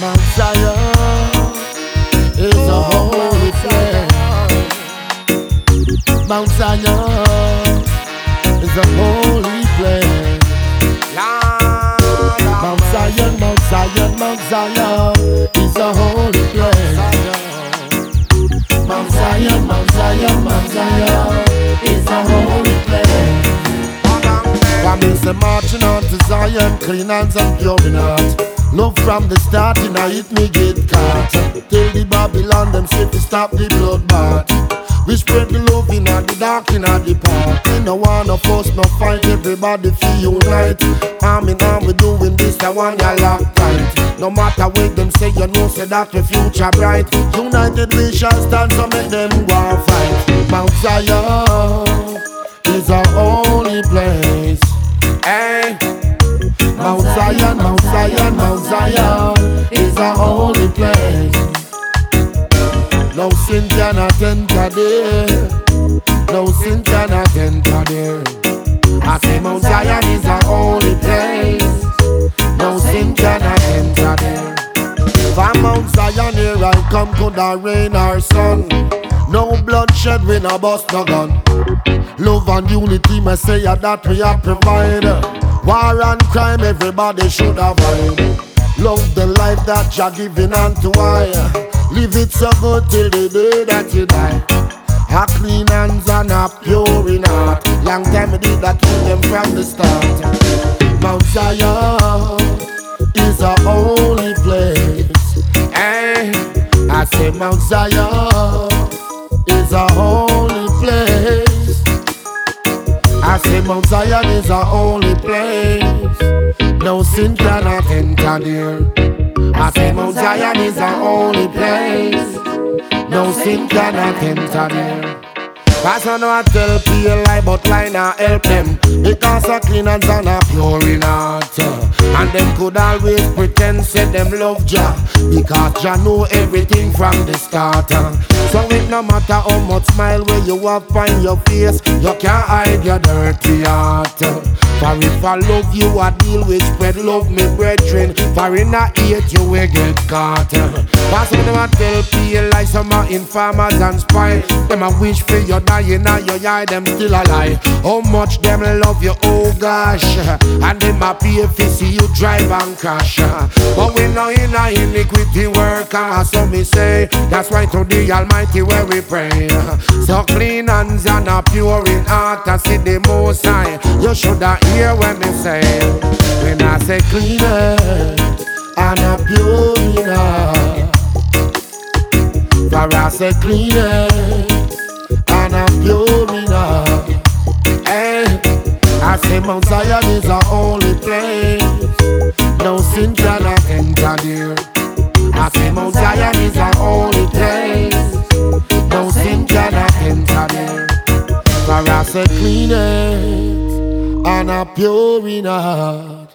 Mount Zion is a holy place. Mount Zion is a holy place. Mount Zion, Mount Zion, Mount Zion is a holy place. Mount Zion, Mount Zion, Mount Zion is a holy place. Come is the marching on to Zion, clean hands and pure in heart. Love from the start, and I hit me get caught. Tell the Babylon them say to stop the bloodbath. We spread the love in the dark in the park. We no wanna force no fight, everybody feel unite. Arm in arm, we doing this, I want ya lock tight. No matter what them say, you know, say that the future bright. United we shall stand, so make them go Mount Zion, Mount Zion, Mount Zion is our only place. No sin cannot enter there. No sin cannot enter there. I say Mount Zion is our only place. No sin cannot enter there. From Mount Zion here I come, could I rain or sun? No bloodshed, we no bust no gun. Love and unity, me say that we are provide. War and crime, everybody should avoid. Love the life that you're giving unto I. Live it so good till the day that you die. A clean hands and a pure in heart. Long time we did that kill them from the start. Mount Zion Mount Zion is our only place. No sin cannot enter there. I say Mount Zion is our only place. No sin cannot enter there. Cause I know I tell people lie, but lie not help them. Because a clean and a pure in heart. And them could always pretend say them love Jah. Because Jah know everything from the start. So it no matter how much smile where you have on your face, you can't hide your dirty heart. For if I love you, I deal with spread love, me brethren. For in a hate, you will get caught. Cause when them a tell people like some are informers and spy, them a wish for you dying and your eye, them still alive. How much them love you, oh gosh. And them a pay if see you drive and crash. But we know in a iniquity work, ah, so me say, that's why to the Almighty where we pray. So clean hands and a pure in heart, I see the most high. You should have hear when me say, when I say clean hands and a pure in heart. For I say clean hands and a. Hey, I say Mount Zion is our only place. No sin cannot enter there. I say Mount Zion is our only place. No sin cannot enter there. For I say clean hands and a pure in heart.